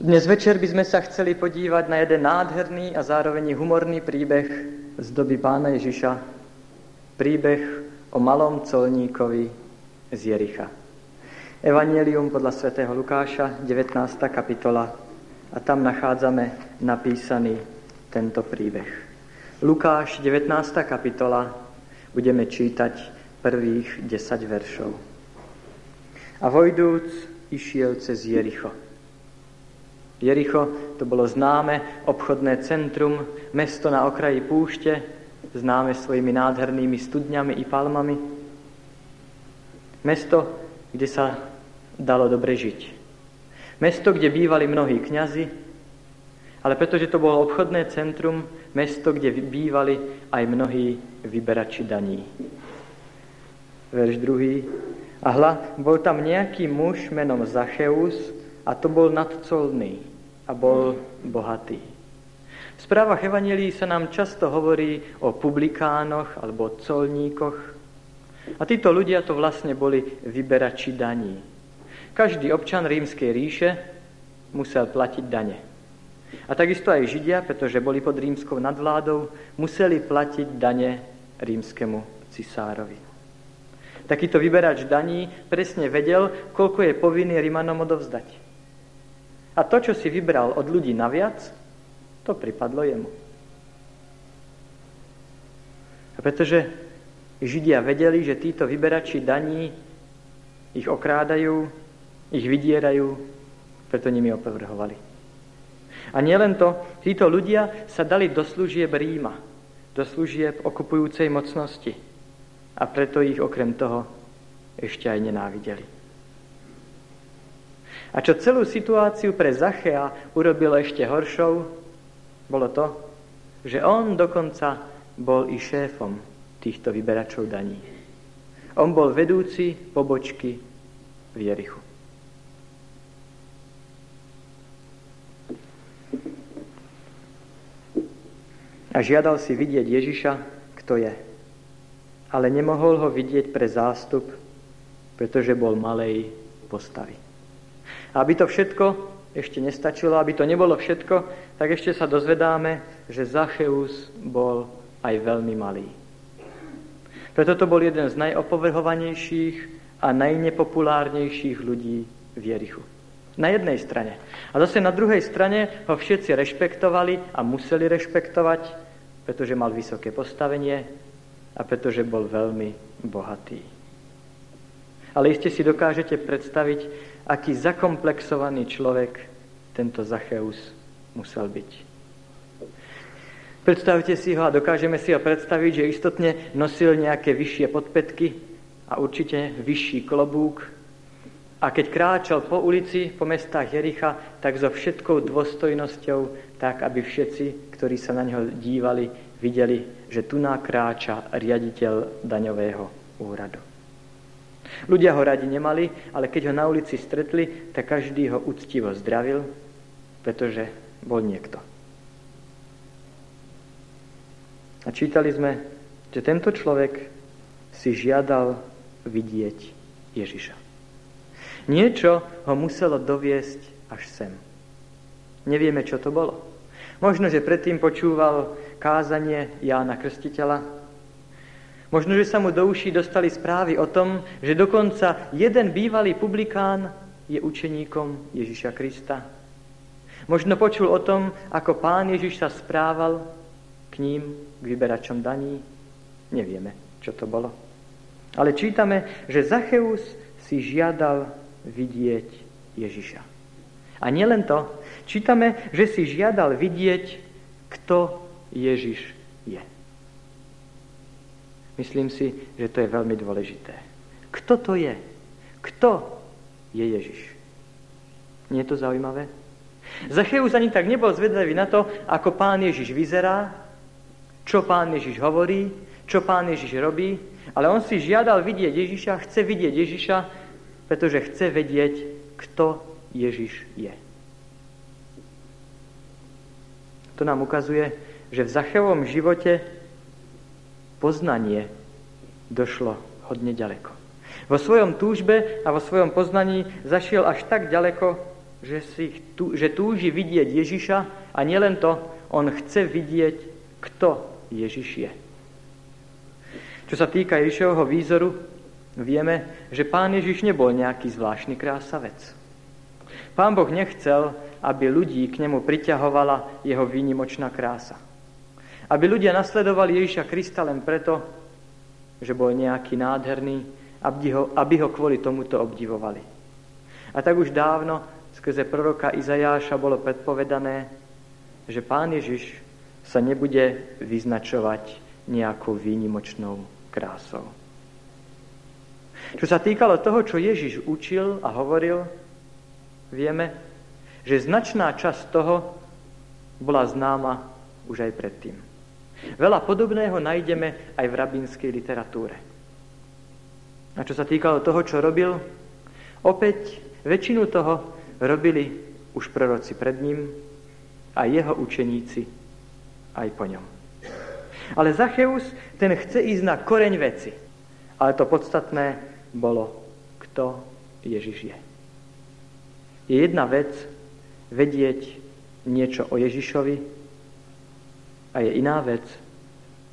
Dnes večer by sme sa chceli podívať na jeden nádherný a zároveň humorný príbeh z doby pána Ježiša. Príbeh o malom colníkovi z Jericha. Evangelium podľa svätého Lukáša, 19. kapitola. A tam nachádzame napísaný tento príbeh. Lukáš, 19. kapitola, budeme čítať prvých 10 veršov. A vojdúc, išiel cez Jericho. Jericho to bolo známe obchodné centrum, mesto na okraji púšte, známe svojimi nádhernými studňami i palmami. Mesto, kde sa dalo dobre žiť. Mesto, kde bývali mnohí kňazi, ale pretože to bolo obchodné centrum, mesto, kde bývali aj mnohí vyberači daní. Verš druhý. A hla, bol tam nejaký muž menom Zacheus a to bol nadcolný a bol bohatý. V správach Evangelii sa nám často hovorí o publikánoch alebo colníkoch. A títo ľudia to vlastne boli vyberači daní. Každý občan rímskej ríše musel platiť dane. A takisto aj Židia, pretože boli pod rímskou nadvládou, museli platiť dane rímskemu cisárovi. Takýto vyberač daní presne vedel, koľko je povinný Rimanom odovzdať. A to, čo si vybral od ľudí naviac, to pripadlo jemu. A pretože Židia vedeli, že títo vyberači daní ich okrádajú, ich vydierajú, preto nimi opovrhovali. A nielen to, títo ľudia sa dali do služieb Ríma, do služieb okupujúcej mocnosti. A preto ich okrem toho ešte aj nenávideli. A čo celú situáciu pre Zachea urobilo ešte horšou, bolo to, že on dokonca bol i šéfom týchto vyberačov daní. On bol vedúci pobočky v Jerichu. A žiadal si vidieť Ježiša, kto je. Ale nemohol ho vidieť pre zástup, pretože bol malej postavy. Aby to všetko ešte nestačilo, aby to nebolo všetko, tak ešte sa dozvedáme, že Zacheus bol aj veľmi malý. Preto to bol jeden z najopovrhovanejších a najnepopulárnejších ľudí v Jerichu. Na jednej strane. A zase na druhej strane ho všetci rešpektovali a museli rešpektovať, pretože mal vysoké postavenie a pretože bol veľmi bohatý. Ale iste si dokážete predstaviť, aký zakomplexovaný človek tento Zacheus musel byť. Predstavte si ho a dokážeme si ho predstaviť, že istotne nosil nejaké vyššie podpetky a určite vyšší klobúk. A keď kráčal po ulici, po mestách Jericha, tak so všetkou dôstojnosťou, tak aby všetci, ktorí sa na neho dívali, videli, že tu kráča riaditeľ daňového úradu. Ľudia ho radi nemali, ale keď ho na ulici stretli, tak každý ho úctivo zdravil, pretože bol niekto. A čítali sme, že tento človek si žiadal vidieť Ježiša. Niečo ho muselo doviesť až sem. Nevieme, čo to bolo. Možno, že predtým počúval kázanie Jána Krstiteľa, Možno, že sa mu do uší dostali správy o tom, že dokonca jeden bývalý publikán je učeníkom Ježiša Krista. Možno počul o tom, ako pán Ježiš sa správal k ním, k vyberačom daní. Nevieme, čo to bolo. Ale čítame, že Zacheus si žiadal vidieť Ježiša. A nielen to, čítame, že si žiadal vidieť, kto Ježiš je. Myslím si, že to je veľmi dôležité. Kto to je? Kto je Ježiš? Nie je to zaujímavé? Zacheus ani tak nebol zvedavý na to, ako pán Ježiš vyzerá, čo pán Ježiš hovorí, čo pán Ježiš robí, ale on si žiadal vidieť Ježiša, chce vidieť Ježiša, pretože chce vedieť, kto Ježiš je. To nám ukazuje, že v Zachevom živote poznanie došlo hodne ďaleko. Vo svojom túžbe a vo svojom poznaní zašiel až tak ďaleko, že, si, že túži vidieť Ježiša a nielen to, on chce vidieť, kto Ježiš je. Čo sa týka Ježišovho výzoru, vieme, že pán Ježiš nebol nejaký zvláštny krásavec. Pán Boh nechcel, aby ľudí k nemu priťahovala jeho výnimočná krása. Aby ľudia nasledovali Ježiša Krista len preto, že bol nejaký nádherný, aby ho, aby ho kvôli tomuto obdivovali. A tak už dávno skrze proroka Izajáša bolo predpovedané, že pán Ježiš sa nebude vyznačovať nejakou výnimočnou krásou. Čo sa týkalo toho, čo Ježiš učil a hovoril, vieme, že značná časť toho bola známa už aj predtým. Veľa podobného nájdeme aj v rabínskej literatúre. A čo sa týkalo toho, čo robil, opäť väčšinu toho robili už proroci pred ním a jeho učeníci aj po ňom. Ale Zacheus, ten chce ísť na koreň veci. Ale to podstatné bolo, kto Ježiš je. Je jedna vec vedieť niečo o Ježišovi a je iná vec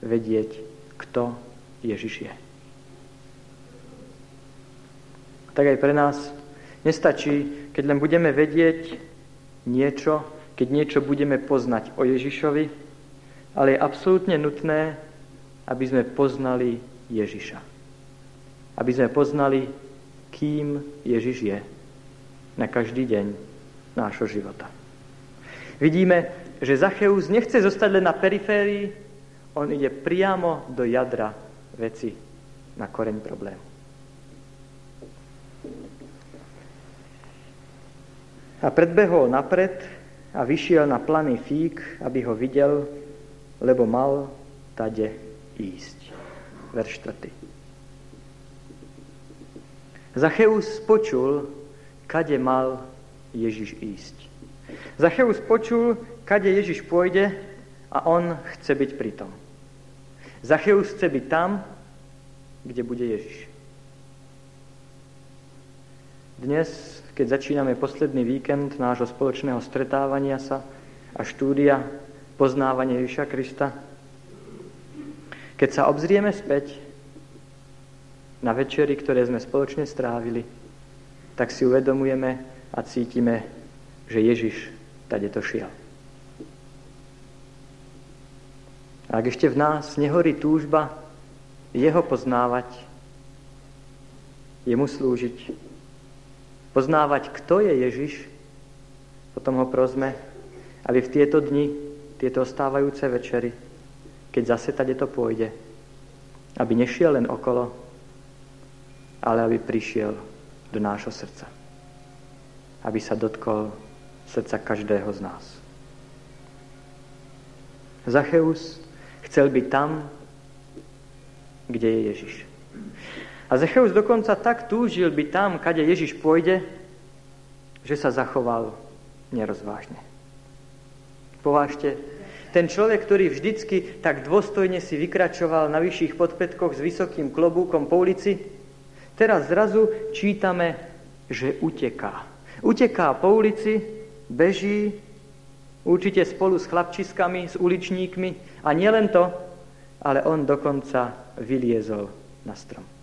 vedieť, kto Ježiš je. Tak aj pre nás nestačí keď len budeme vedieť niečo, keď niečo budeme poznať o Ježišovi, ale je absolútne nutné, aby sme poznali Ježiša. Aby sme poznali, kým Ježiš je na každý deň nášho života. Vidíme, že Zacheus nechce zostať len na periférii, on ide priamo do jadra veci, na koreň problému. A predbehol napred a vyšiel na planý fík, aby ho videl, lebo mal tade ísť. Verš 4. Zacheus počul, kade mal Ježiš ísť. Zacheus počul, kade Ježiš pôjde a on chce byť pritom. Zacheus chce byť tam, kde bude Ježiš. Dnes keď začíname posledný víkend nášho spoločného stretávania sa a štúdia poznávania Ježiša Krista, keď sa obzrieme späť na večery, ktoré sme spoločne strávili, tak si uvedomujeme a cítime, že Ježiš tade to šiel. A ak ešte v nás nehorí túžba jeho poznávať, jemu slúžiť, poznávať, kto je Ježiš, potom ho prosme, aby v tieto dni, tieto ostávajúce večery, keď zase tade to pôjde, aby nešiel len okolo, ale aby prišiel do nášho srdca. Aby sa dotkol srdca každého z nás. Zacheus chcel byť tam, kde je Ježiš. A Zecheus dokonca tak túžil byť tam, kade Ježiš pôjde, že sa zachoval nerozvážne. Povážte, ten človek, ktorý vždycky tak dôstojne si vykračoval na vyšších podpätkoch s vysokým klobúkom po ulici, teraz zrazu čítame, že uteká. Uteká po ulici, beží, určite spolu s chlapčiskami, s uličníkmi a nielen to, ale on dokonca vyliezol na strom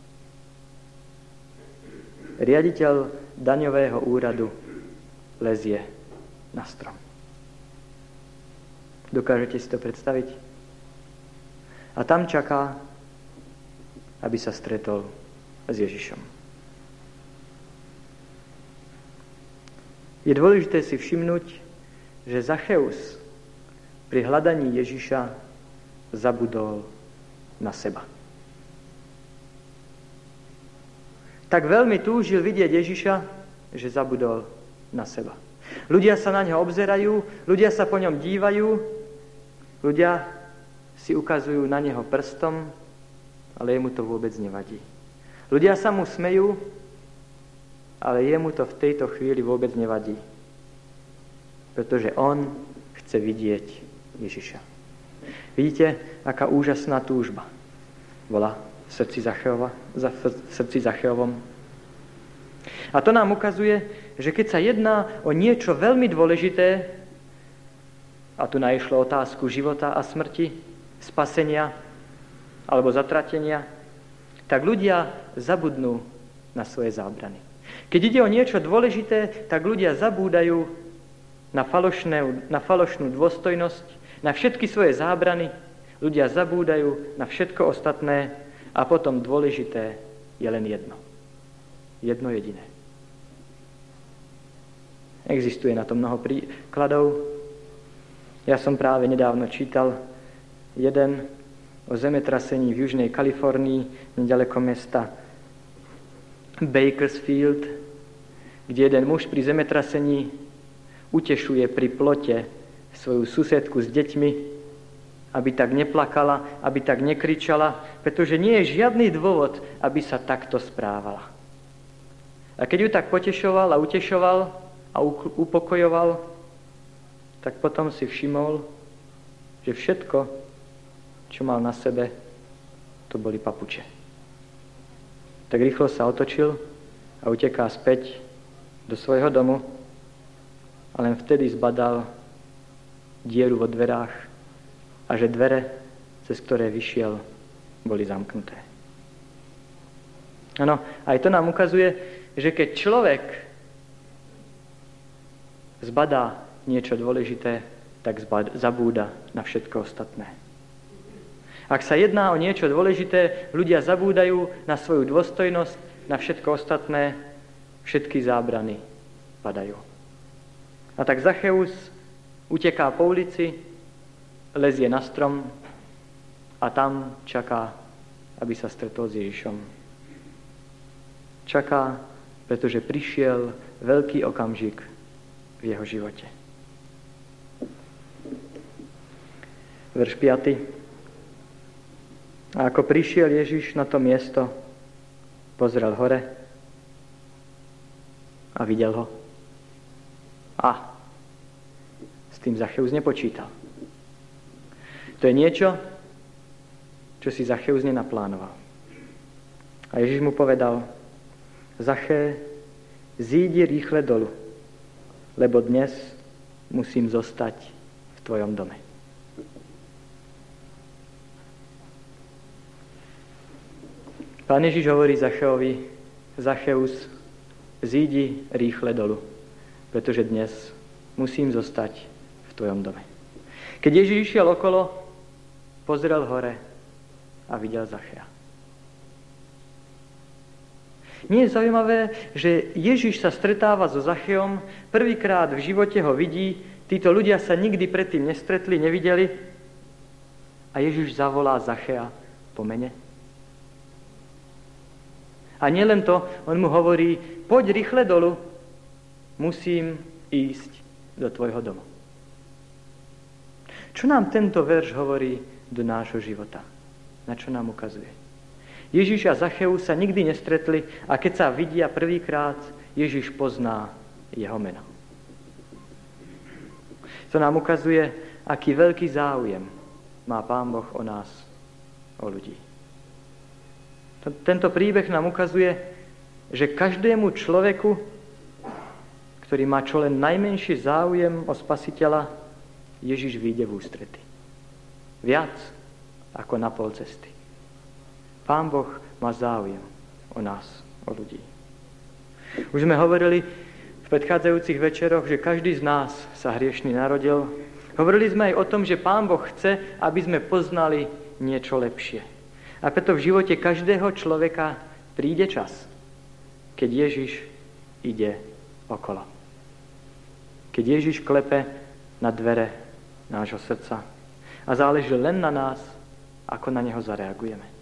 riaditeľ daňového úradu lezie na strom. Dokážete si to predstaviť? A tam čaká, aby sa stretol s Ježišom. Je dôležité si všimnúť, že Zacheus pri hľadaní Ježiša zabudol na seba. tak veľmi túžil vidieť Ježiša, že zabudol na seba. Ľudia sa na ňo obzerajú, ľudia sa po ňom dívajú, ľudia si ukazujú na neho prstom, ale jemu to vôbec nevadí. Ľudia sa mu smejú, ale jemu to v tejto chvíli vôbec nevadí. Pretože on chce vidieť Ježiša. Vidíte, aká úžasná túžba bola v srdci, Zachejova, v srdci Zachejovom. A to nám ukazuje, že keď sa jedná o niečo veľmi dôležité, a tu najšlo otázku života a smrti, spasenia alebo zatratenia, tak ľudia zabudnú na svoje zábrany. Keď ide o niečo dôležité, tak ľudia zabúdajú na, falošné, na falošnú dôstojnosť, na všetky svoje zábrany, ľudia zabúdajú na všetko ostatné a potom dôležité je len jedno. Jedno jediné. Existuje na to mnoho príkladov. Ja som práve nedávno čítal jeden o zemetrasení v južnej Kalifornii, nedaleko mesta Bakersfield, kde jeden muž pri zemetrasení utešuje pri plote svoju susedku s deťmi, aby tak neplakala, aby tak nekričala, pretože nie je žiadny dôvod, aby sa takto správala. A keď ju tak potešoval a utešoval, a upokojoval, tak potom si všimol, že všetko, čo mal na sebe, to boli papuče. Tak rýchlo sa otočil a uteká späť do svojho domu a len vtedy zbadal dieru vo dverách a že dvere, cez ktoré vyšiel, boli zamknuté. Áno, aj to nám ukazuje, že keď človek zbadá niečo dôležité, tak zabúda na všetko ostatné. Ak sa jedná o niečo dôležité, ľudia zabúdajú na svoju dôstojnosť, na všetko ostatné, všetky zábrany padajú. A tak Zacheus uteká po ulici, lezie na strom a tam čaká, aby sa stretol s Ježišom. Čaká, pretože prišiel veľký okamžik, v jeho živote. Verš 5. A ako prišiel Ježiš na to miesto, pozrel hore a videl ho. A s tým Zacheus nepočítal. To je niečo, čo si Zacheus nenaplánoval. A Ježiš mu povedal, Zaché, zídi rýchle dolu, lebo dnes musím zostať v tvojom dome. Pán Ježiš hovorí Zacheovi, Zacheus, zídi rýchle dolu, pretože dnes musím zostať v tvojom dome. Keď Ježiš išiel okolo, pozrel hore a videl Zachea. Nie je zaujímavé, že Ježiš sa stretáva so Zacheom, prvýkrát v živote ho vidí, títo ľudia sa nikdy predtým nestretli, nevideli a Ježiš zavolá Zachea po mene. A nielen to, on mu hovorí, poď rýchle dolu, musím ísť do tvojho domu. Čo nám tento verš hovorí do nášho života? Na čo nám ukazuje? Ježiš a Zacheus sa nikdy nestretli a keď sa vidia prvýkrát, Ježiš pozná jeho meno. To nám ukazuje, aký veľký záujem má Pán Boh o nás, o ľudí. Tento príbeh nám ukazuje, že každému človeku, ktorý má čo len najmenší záujem o spasiteľa, Ježiš vyjde v ústrety. Viac ako na pol cesty. Pán Boh má záujem o nás, o ľudí. Už sme hovorili v predchádzajúcich večeroch, že každý z nás sa hriešný narodil. Hovorili sme aj o tom, že Pán Boh chce, aby sme poznali niečo lepšie. A preto v živote každého človeka príde čas, keď Ježiš ide okolo. Keď Ježiš klepe na dvere nášho srdca a záleží len na nás, ako na neho zareagujeme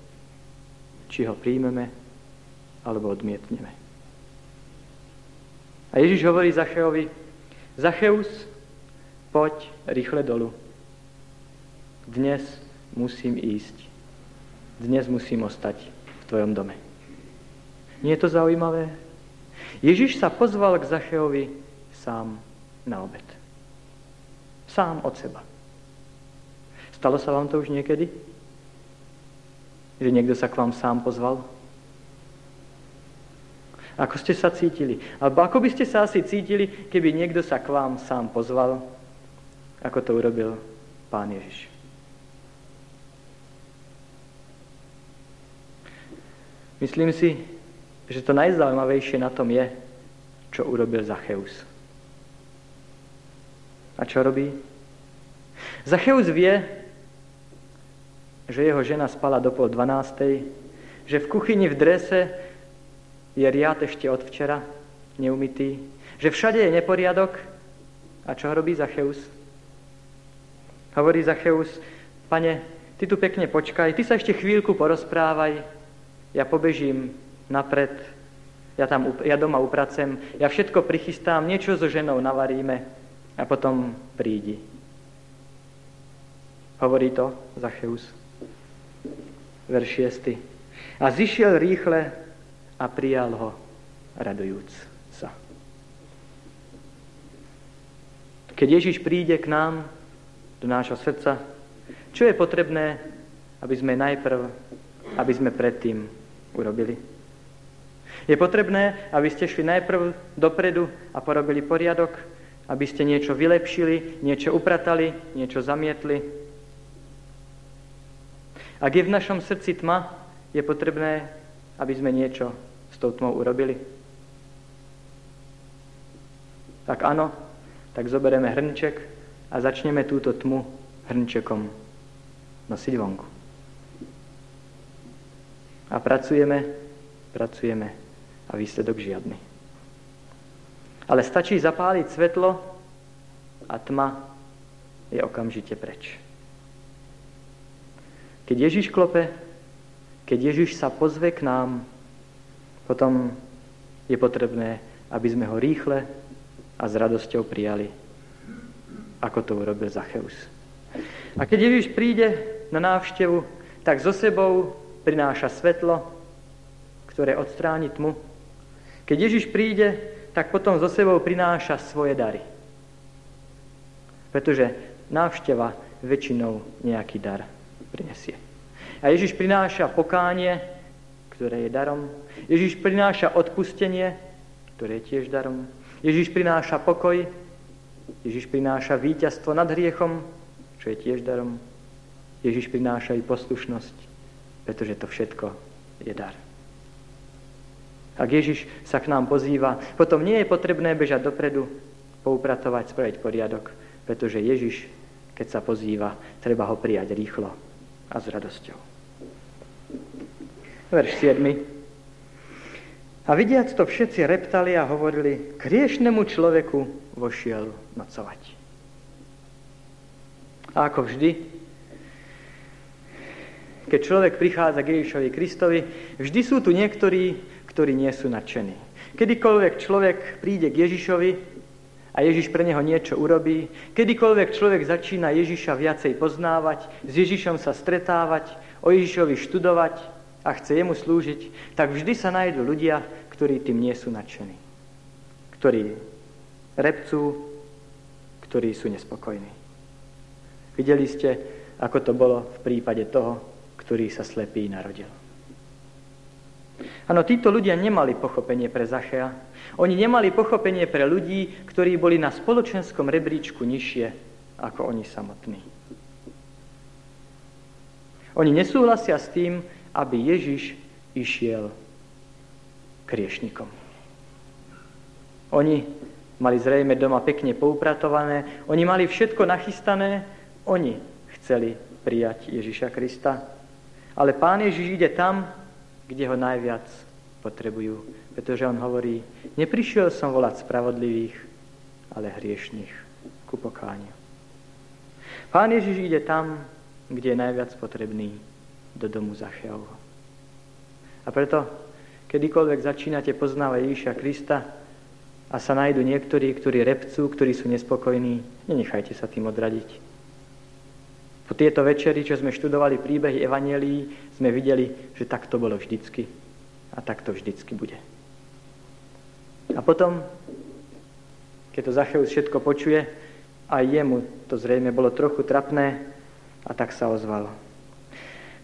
či ho príjmeme, alebo odmietneme. A Ježiš hovorí Zacheovi, Zacheus, poď rýchle dolu. Dnes musím ísť. Dnes musím ostať v tvojom dome. Nie je to zaujímavé? Ježiš sa pozval k Zacheovi sám na obed. Sám od seba. Stalo sa vám to už niekedy? že niekto sa k vám sám pozval? Ako ste sa cítili? Alebo ako by ste sa asi cítili, keby niekto sa k vám sám pozval, ako to urobil Pán Ježiš. Myslím si, že to najzaujímavejšie na tom je, čo urobil Zacheus. A čo robí? Zacheus vie, že jeho žena spala do pol dvanástej, že v kuchyni v drese je riad ešte od včera, neumytý, že všade je neporiadok. A čo robí Zacheus? Hovorí Zacheus, pane, ty tu pekne počkaj, ty sa ešte chvíľku porozprávaj, ja pobežím napred, ja, tam, ja doma upracem, ja všetko prichystám, niečo so ženou navaríme a potom prídi. Hovorí to Zacheus. Verš 6. A zišiel rýchle a prijal ho, radujúc sa. Keď Ježiš príde k nám, do nášho srdca, čo je potrebné, aby sme najprv, aby sme predtým urobili? Je potrebné, aby ste šli najprv dopredu a porobili poriadok, aby ste niečo vylepšili, niečo upratali, niečo zamietli. Ak je v našom srdci tma, je potrebné, aby sme niečo s tou tmou urobili. Tak áno, tak zoberieme hrnček a začneme túto tmu hrnčekom nosiť vonku. A pracujeme, pracujeme a výsledok žiadny. Ale stačí zapáliť svetlo a tma je okamžite preč. Keď Ježiš klope, keď Ježiš sa pozve k nám, potom je potrebné, aby sme ho rýchle a s radosťou prijali, ako to urobil Zacheus. A keď Ježiš príde na návštevu, tak so sebou prináša svetlo, ktoré odstráni tmu. Keď Ježiš príde, tak potom so sebou prináša svoje dary. Pretože návšteva väčšinou nejaký dar prinesie. A Ježiš prináša pokánie, ktoré je darom. Ježiš prináša odpustenie, ktoré je tiež darom. Ježiš prináša pokoj, Ježiš prináša víťazstvo nad hriechom, čo je tiež darom. Ježiš prináša i poslušnosť, pretože to všetko je dar. Ak Ježiš sa k nám pozýva, potom nie je potrebné bežať dopredu, poupratovať, spraviť poriadok, pretože Ježiš, keď sa pozýva, treba ho prijať rýchlo a s radosťou. Verš 7. A vidiac to všetci reptali a hovorili, k riešnemu človeku vošiel nocovať. A ako vždy, keď človek prichádza k Ježišovi Kristovi, vždy sú tu niektorí, ktorí nie sú nadšení. Kedykoľvek človek príde k Ježišovi a Ježiš pre neho niečo urobí, kedykoľvek človek začína Ježiša viacej poznávať, s Ježišom sa stretávať, o Ježišovi študovať a chce jemu slúžiť, tak vždy sa nájdú ľudia, ktorí tým nie sú nadšení. Ktorí repcú, ktorí sú nespokojní. Videli ste, ako to bolo v prípade toho, ktorý sa slepý narodil. Áno, títo ľudia nemali pochopenie pre Zachea. Oni nemali pochopenie pre ľudí, ktorí boli na spoločenskom rebríčku nižšie ako oni samotní. Oni nesúhlasia s tým, aby Ježiš išiel k riešnikom. Oni mali zrejme doma pekne poupratované, oni mali všetko nachystané, oni chceli prijať Ježiša Krista. Ale Pán Ježiš ide tam, kde ho najviac potrebujú. Pretože on hovorí, neprišiel som volať spravodlivých, ale hriešných ku pokániu. Pán Ježiš ide tam, kde je najviac potrebný, do domu Zacheovho. A preto, kedykoľvek začínate poznávať Ježiša Krista a sa nájdu niektorí, ktorí repcú, ktorí sú nespokojní, nenechajte sa tým odradiť. Po tieto večery, čo sme študovali príbehy Evanielii, sme videli, že tak to bolo vždycky. A tak to vždycky bude. A potom, keď to Zacheus všetko počuje, aj jemu to zrejme bolo trochu trapné a tak sa ozval.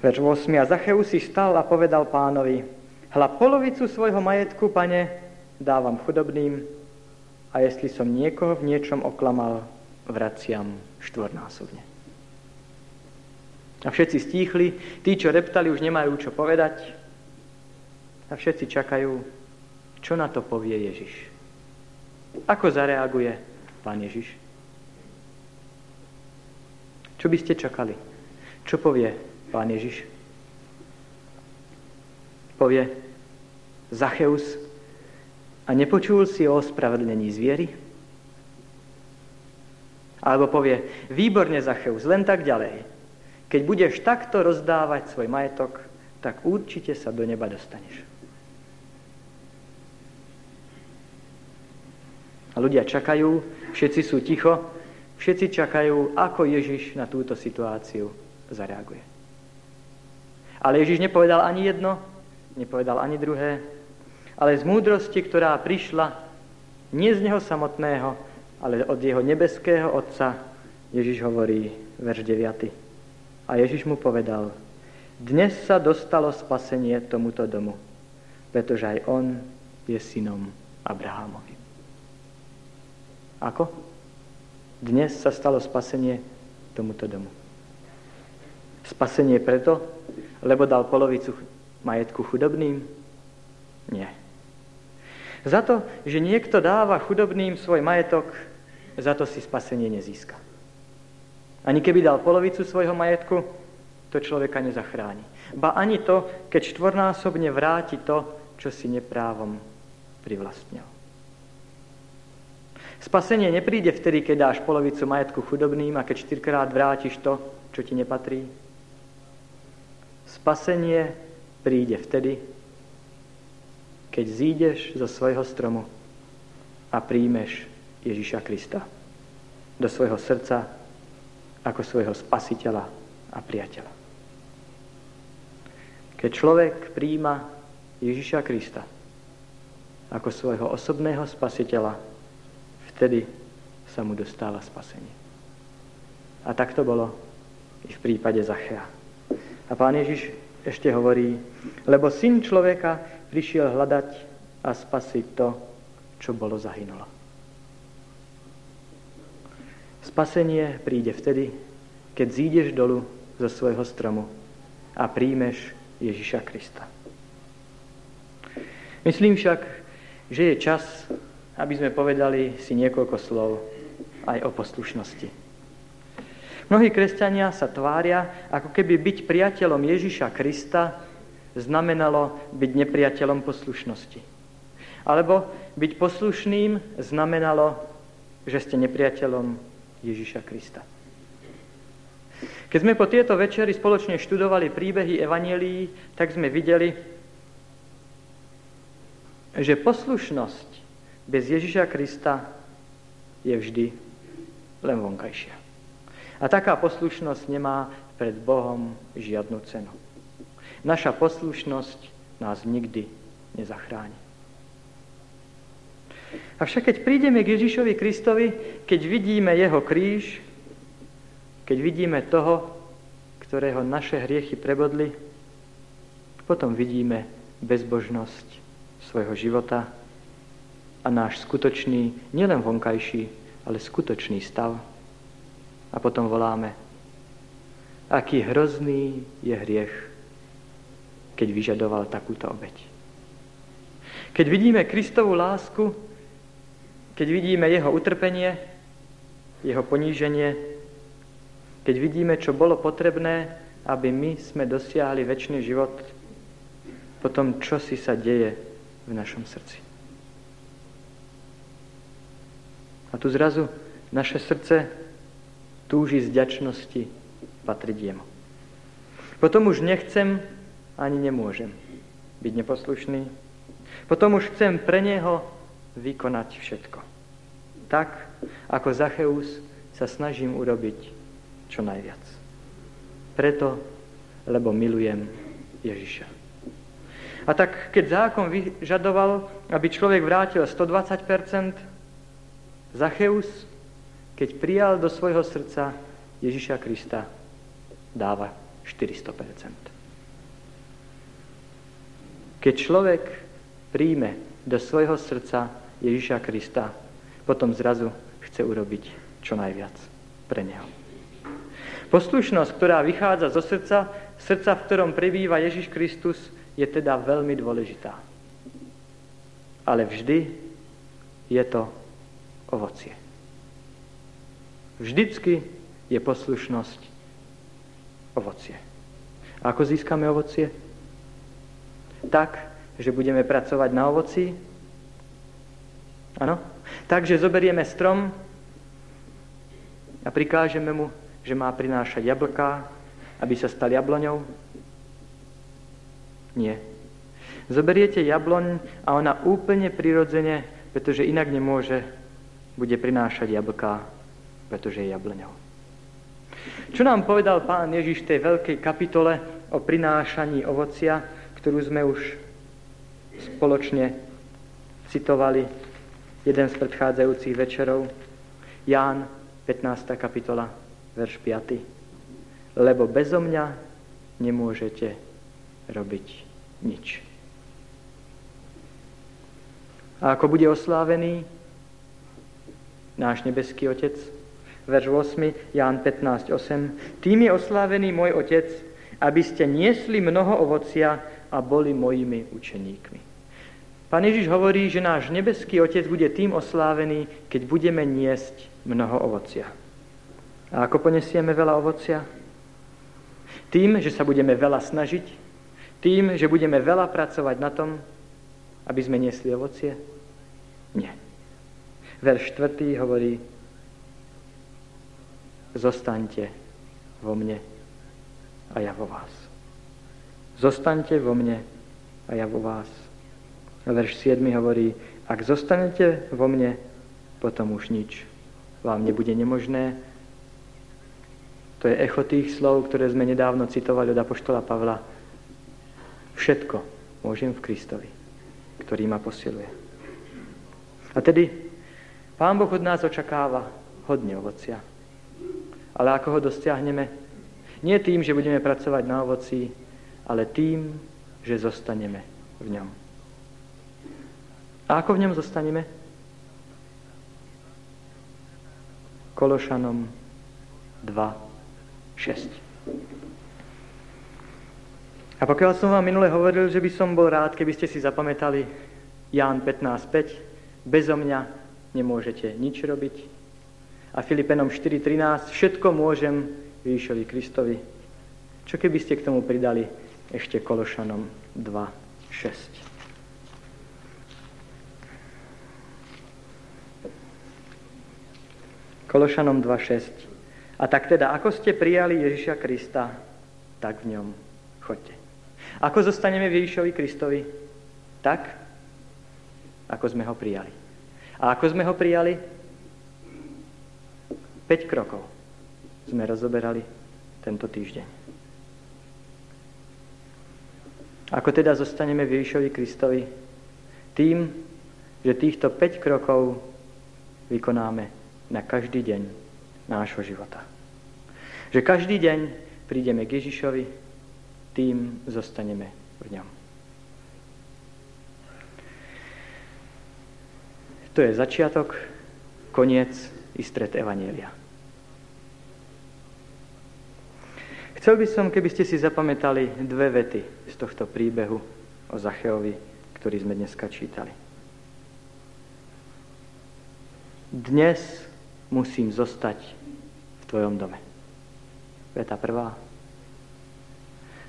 Verš 8. A Zacheus si stal a povedal pánovi, hla polovicu svojho majetku, pane, dávam chudobným a jestli som niekoho v niečom oklamal, vraciam štvornásobne. A všetci stíchli, tí, čo reptali, už nemajú čo povedať a všetci čakajú, čo na to povie Ježiš. Ako zareaguje pán Ježiš? Čo by ste čakali? Čo povie pán Ježiš? Povie, Zacheus, a nepočul si o ospravedlnení zviery? Alebo povie, výborne Zacheus, len tak ďalej. Keď budeš takto rozdávať svoj majetok, tak určite sa do neba dostaneš. A ľudia čakajú, všetci sú ticho, všetci čakajú, ako Ježiš na túto situáciu zareaguje. Ale Ježiš nepovedal ani jedno, nepovedal ani druhé, ale z múdrosti, ktorá prišla nie z neho samotného, ale od jeho nebeského Otca, Ježiš hovorí, verš 9. A Ježiš mu povedal, dnes sa dostalo spasenie tomuto domu, pretože aj on je synom Abrahámovým. Ako? Dnes sa stalo spasenie tomuto domu. Spasenie preto, lebo dal polovicu majetku chudobným? Nie. Za to, že niekto dáva chudobným svoj majetok, za to si spasenie nezíska. Ani keby dal polovicu svojho majetku, to človeka nezachráni. Ba ani to, keď štvornásobne vráti to, čo si neprávom privlastnil. Spasenie nepríde vtedy, keď dáš polovicu majetku chudobným a keď štyrkrát vrátiš to, čo ti nepatrí. Spasenie príde vtedy, keď zídeš zo svojho stromu a príjmeš Ježiša Krista do svojho srdca ako svojho spasiteľa a priateľa. Keď človek príjma Ježiša Krista ako svojho osobného spasiteľa, vtedy sa mu dostáva spasenie. A tak to bolo i v prípade Zachea. A pán Ježiš ešte hovorí, lebo syn človeka prišiel hľadať a spasiť to, čo bolo zahynulo. Spasenie príde vtedy, keď zídeš dolu zo svojho stromu a príjmeš Ježiša Krista. Myslím však, že je čas, aby sme povedali si niekoľko slov aj o poslušnosti. Mnohí kresťania sa tvária, ako keby byť priateľom Ježiša Krista znamenalo byť nepriateľom poslušnosti. Alebo byť poslušným znamenalo, že ste nepriateľom Ježiša Krista. Keď sme po tieto večeri spoločne študovali príbehy Evanielii, tak sme videli, že poslušnosť bez Ježiša Krista je vždy len vonkajšia. A taká poslušnosť nemá pred Bohom žiadnu cenu. Naša poslušnosť nás nikdy nezachráni. Avšak keď prídeme k Ježišovi Kristovi, keď vidíme jeho kríž, keď vidíme toho, ktorého naše hriechy prebodli, potom vidíme bezbožnosť svojho života a náš skutočný, nielen vonkajší, ale skutočný stav. A potom voláme, aký hrozný je hriech keď vyžadoval takúto obeď. Keď vidíme Kristovú lásku, keď vidíme jeho utrpenie, jeho poníženie, keď vidíme, čo bolo potrebné, aby my sme dosiahli väčší život, potom čo si sa deje v našom srdci. A tu zrazu naše srdce túži z ďačnosti patriť jemu. Potom už nechcem ani nemôžem byť neposlušný. Potom už chcem pre Neho vykonať všetko. Tak, ako Zacheus sa snažím urobiť čo najviac. Preto, lebo milujem Ježiša. A tak, keď zákon vyžadoval, aby človek vrátil 120%, Zacheus, keď prijal do svojho srdca Ježiša Krista, dáva 400%. Keď človek príjme do svojho srdca Ježiša Krista, potom zrazu chce urobiť čo najviac pre neho. Poslušnosť, ktorá vychádza zo srdca, srdca, v ktorom prebýva Ježiš Kristus, je teda veľmi dôležitá. Ale vždy je to ovocie. Vždycky je poslušnosť ovocie. A ako získame ovocie? Tak, že budeme pracovať na ovoci. Áno? Takže zoberieme strom a prikážeme mu, že má prinášať jablká, aby sa stal jabloňou. Nie. Zoberiete jabloň a ona úplne prirodzene, pretože inak nemôže, bude prinášať jablká, pretože je jabloňou. Čo nám povedal pán Ježiš v tej veľkej kapitole o prinášaní ovocia, ktorú sme už spoločne citovali jeden z predchádzajúcich večerov. Ján, 15. kapitola, verš 5. Lebo bezo mňa nemôžete robiť nič. A ako bude oslávený náš nebeský Otec, verš 8, Ján 15, 8, tým je oslávený môj Otec, aby ste niesli mnoho ovocia a boli mojimi učeníkmi. Pán Ježiš hovorí, že náš nebeský Otec bude tým oslávený, keď budeme niesť mnoho ovocia. A ako ponesieme veľa ovocia? Tým, že sa budeme veľa snažiť, tým, že budeme veľa pracovať na tom, aby sme niesli ovocie? Nie. Verš 4. hovorí, zostaňte vo mne a ja vo vás. Zostaňte vo mne a ja vo vás. Verš 7 hovorí, ak zostanete vo mne, potom už nič vám nebude nemožné. To je echo tých slov, ktoré sme nedávno citovali od Apoštola Pavla. Všetko môžem v Kristovi, ktorý ma posiluje. A tedy Pán Boh od nás očakáva hodne ovocia. Ale ako ho dosiahneme? Nie tým, že budeme pracovať na ovoci, ale tým, že zostaneme v ňom. A ako v ňom zostaneme? Kološanom 2, 6. A pokiaľ som vám minule hovoril, že by som bol rád, keby ste si zapamätali Ján 15.5, bezo mňa nemôžete nič robiť. A Filipenom 4.13, všetko môžem Ježišovi Kristovi. Čo keby ste k tomu pridali ešte Kološanom 2.6. Kološanom 2.6. A tak teda, ako ste prijali Ježiša Krista, tak v ňom chodte. Ako zostaneme v Ježišovi Kristovi? Tak, ako sme ho prijali. A ako sme ho prijali? 5 krokov sme rozoberali tento týždeň. Ako teda zostaneme v Ježišovi Kristovi? Tým, že týchto 5 krokov vykonáme na každý deň nášho života. Že každý deň prídeme k Ježišovi, tým zostaneme v ňom. To je začiatok, koniec i stred Evanielia. Chcel by som, keby ste si zapamätali dve vety z tohto príbehu o Zacheovi, ktorý sme dneska čítali. Dnes musím zostať v tvojom dome. Veta prvá.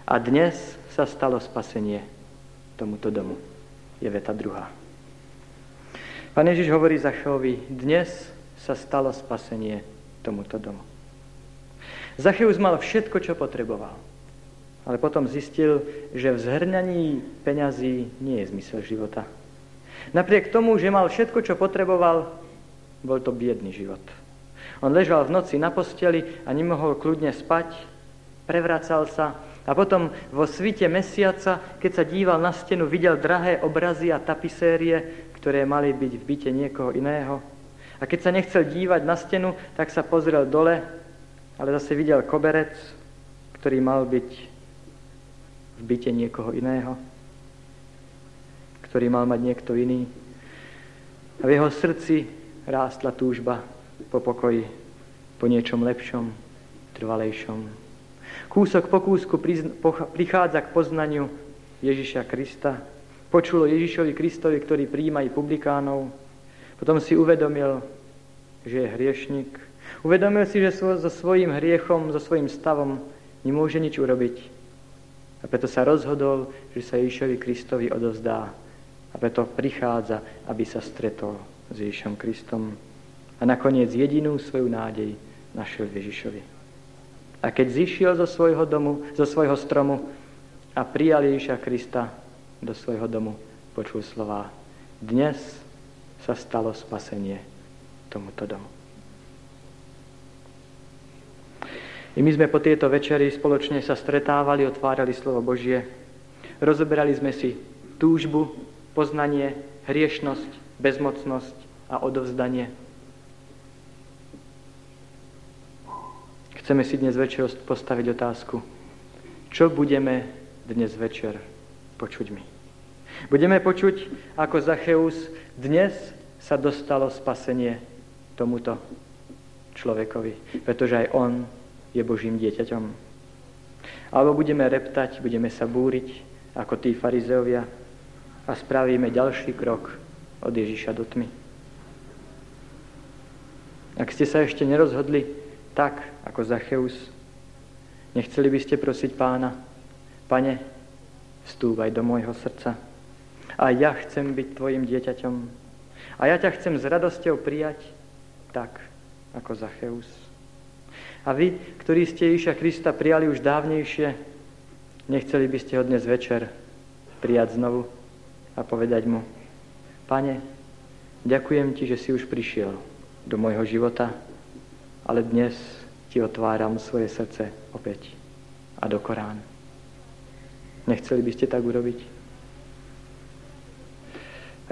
A dnes sa stalo spasenie tomuto domu. Je veta druhá. Pán Ježiš hovorí Zacheovi, dnes sa stalo spasenie tomuto domu. Zacheus mal všetko, čo potreboval. Ale potom zistil, že v zhrňaní peňazí nie je zmysel života. Napriek tomu, že mal všetko, čo potreboval, bol to biedný život. On ležal v noci na posteli a nemohol kľudne spať, prevracal sa a potom vo svite mesiaca, keď sa díval na stenu, videl drahé obrazy a tapisérie, ktoré mali byť v byte niekoho iného. A keď sa nechcel dívať na stenu, tak sa pozrel dole, ale zase videl koberec, ktorý mal byť v byte niekoho iného. ktorý mal mať niekto iný. A v jeho srdci rástla túžba po pokoji, po niečom lepšom, trvalejšom. Kúsok po kúsku prichádza k poznaniu Ježiša Krista. Počulo Ježišovi Kristovi, ktorý príjma i publikánov. Potom si uvedomil, že je hriešnik. Uvedomil si, že so svojím hriechom, so svojím stavom nemôže nič urobiť. A preto sa rozhodol, že sa Ježišovi Kristovi odovzdá. A preto prichádza, aby sa stretol s Ježišom Kristom. A nakoniec jedinú svoju nádej našiel Ježišovi. A keď zišiel zo svojho domu, zo svojho stromu a prijal Ježiša Krista do svojho domu, počul slova Dnes sa stalo spasenie tomuto domu. I my sme po tieto večeri spoločne sa stretávali, otvárali slovo Božie. Rozoberali sme si túžbu, poznanie, hriešnosť, bezmocnosť a odovzdanie Chceme si dnes večer postaviť otázku, čo budeme dnes večer počuť my. Budeme počuť, ako Zacheus dnes sa dostalo spasenie tomuto človekovi, pretože aj on je Božím dieťaťom. Alebo budeme reptať, budeme sa búriť, ako tí farizeovia a spravíme ďalší krok od Ježiša do tmy. Ak ste sa ešte nerozhodli, tak ako Zacheus. Nechceli by ste prosiť pána, pane, vstúvaj do môjho srdca. A ja chcem byť tvojim dieťaťom. A ja ťa chcem s radosťou prijať tak, ako Zacheus. A vy, ktorí ste Ježiša Krista prijali už dávnejšie, nechceli by ste ho dnes večer prijať znovu a povedať mu, Pane, ďakujem ti, že si už prišiel do môjho života, ale dnes ti otváram svoje srdce opäť a do Korán. Nechceli by ste tak urobiť?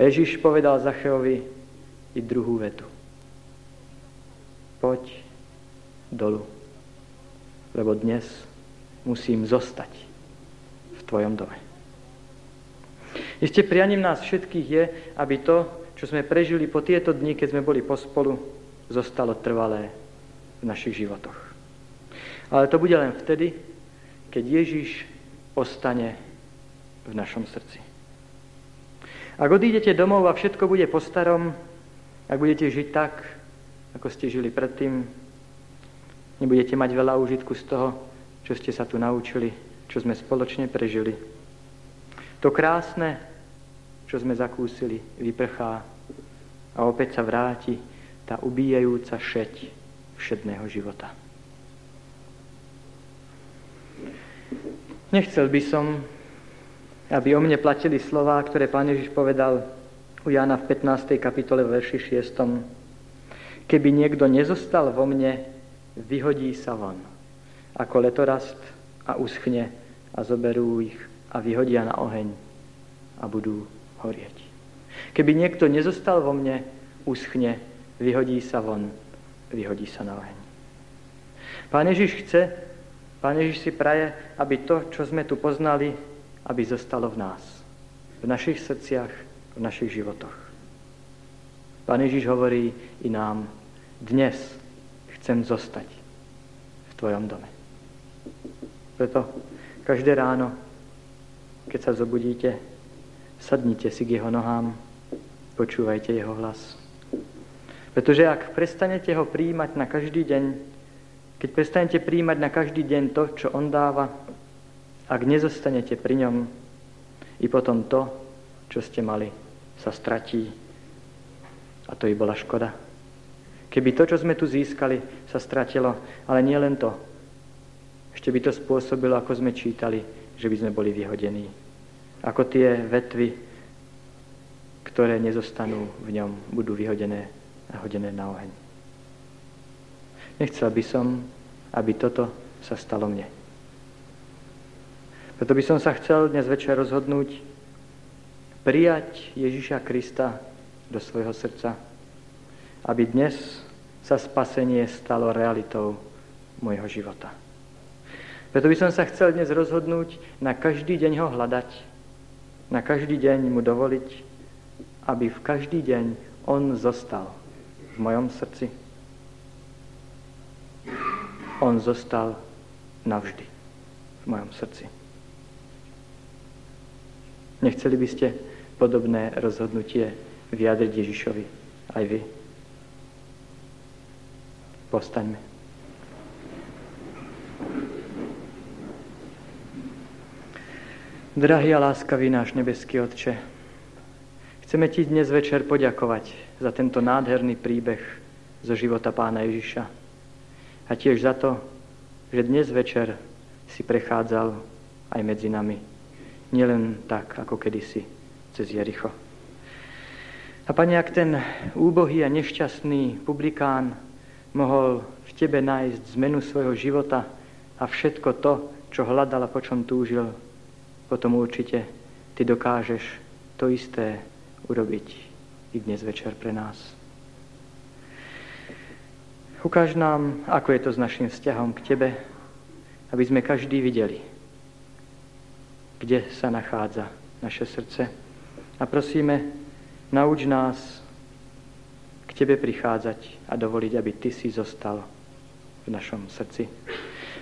A Ježiš povedal Zacheovi i druhú vetu. Poď dolu, lebo dnes musím zostať v tvojom dome. Isté prianím nás všetkých je, aby to, čo sme prežili po tieto dni, keď sme boli pospolu, zostalo trvalé v našich životoch. Ale to bude len vtedy, keď Ježiš ostane v našom srdci. Ak odídete domov a všetko bude po starom, ak budete žiť tak, ako ste žili predtým, nebudete mať veľa úžitku z toho, čo ste sa tu naučili, čo sme spoločne prežili. To krásne, čo sme zakúsili, vyprchá a opäť sa vráti tá ubíjajúca šeť, všedného života. Nechcel by som, aby o mne platili slová, ktoré pán Ježiš povedal u Jana v 15. kapitole verši 6. Keby niekto nezostal vo mne, vyhodí sa von, ako letorast a uschne a zoberú ich a vyhodia na oheň a budú horieť. Keby niekto nezostal vo mne, uschne, vyhodí sa von vyhodí sa na oheň. Pán Ježiš chce, Pán Ježiš si praje, aby to, čo sme tu poznali, aby zostalo v nás, v našich srdciach, v našich životoch. Pán Ježiš hovorí i nám, dnes chcem zostať v Tvojom dome. Preto každé ráno, keď sa zobudíte, sadnite si k Jeho nohám, počúvajte Jeho hlas. Pretože ak prestanete ho príjmať na každý deň, keď prestanete príjmať na každý deň to, čo on dáva, ak nezostanete pri ňom, i potom to, čo ste mali, sa stratí. A to i bola škoda. Keby to, čo sme tu získali, sa stratilo, ale nie len to. Ešte by to spôsobilo, ako sme čítali, že by sme boli vyhodení. Ako tie vetvy, ktoré nezostanú v ňom, budú vyhodené a hodené na oheň. Nechcel by som, aby toto sa stalo mne. Preto by som sa chcel dnes večer rozhodnúť prijať Ježiša Krista do svojho srdca, aby dnes sa spasenie stalo realitou môjho života. Preto by som sa chcel dnes rozhodnúť na každý deň ho hľadať, na každý deň mu dovoliť, aby v každý deň on zostal v mojom srdci. On zostal navždy v mojom srdci. Nechceli by ste podobné rozhodnutie vyjadriť Ježišovi aj vy? Postaňme. Drahý a láskavý náš nebeský Otče, chceme Ti dnes večer poďakovať za tento nádherný príbeh zo života Pána Ježiša. A tiež za to, že dnes večer si prechádzal aj medzi nami nielen tak, ako kedysi cez Jericho. A Pane, ak ten úbohý a nešťastný publikán mohol v Tebe nájsť zmenu svojho života a všetko to, čo hľadal a po čom túžil, potom určite Ty dokážeš to isté urobiť i dnes večer pre nás. Ukáž nám, ako je to s našim vzťahom k Tebe, aby sme každý videli, kde sa nachádza naše srdce. A prosíme, nauč nás k Tebe prichádzať a dovoliť, aby Ty si zostal v našom srdci.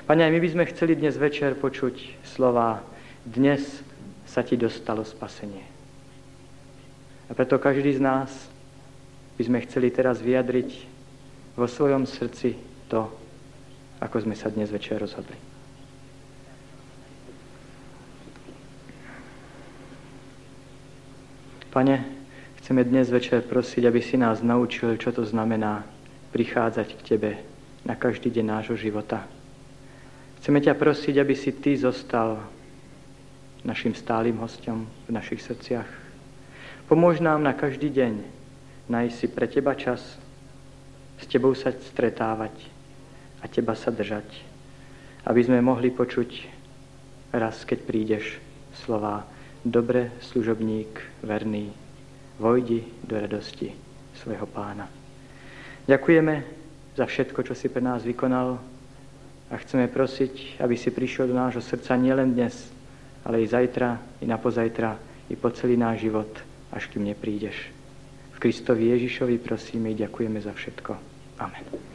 Pane, aj my by sme chceli dnes večer počuť slova Dnes sa Ti dostalo spasenie. A preto každý z nás by sme chceli teraz vyjadriť vo svojom srdci to, ako sme sa dnes večer rozhodli. Pane, chceme dnes večer prosiť, aby si nás naučil, čo to znamená prichádzať k Tebe na každý deň nášho života. Chceme ťa prosiť, aby si Ty zostal našim stálym hostom v našich srdciach. Pomôž nám na každý deň nájsť si pre Teba čas, s Tebou sa stretávať a Teba sa držať, aby sme mohli počuť raz, keď prídeš, slova Dobre, služobník, verný, vojdi do radosti svojho pána. Ďakujeme za všetko, čo si pre nás vykonal a chceme prosiť, aby si prišiel do nášho srdca nielen dnes, ale i zajtra, i na pozajtra, i po celý náš život, až kým neprídeš. V Kristovi Ježišovi prosíme ďakujeme za všetko. Amen.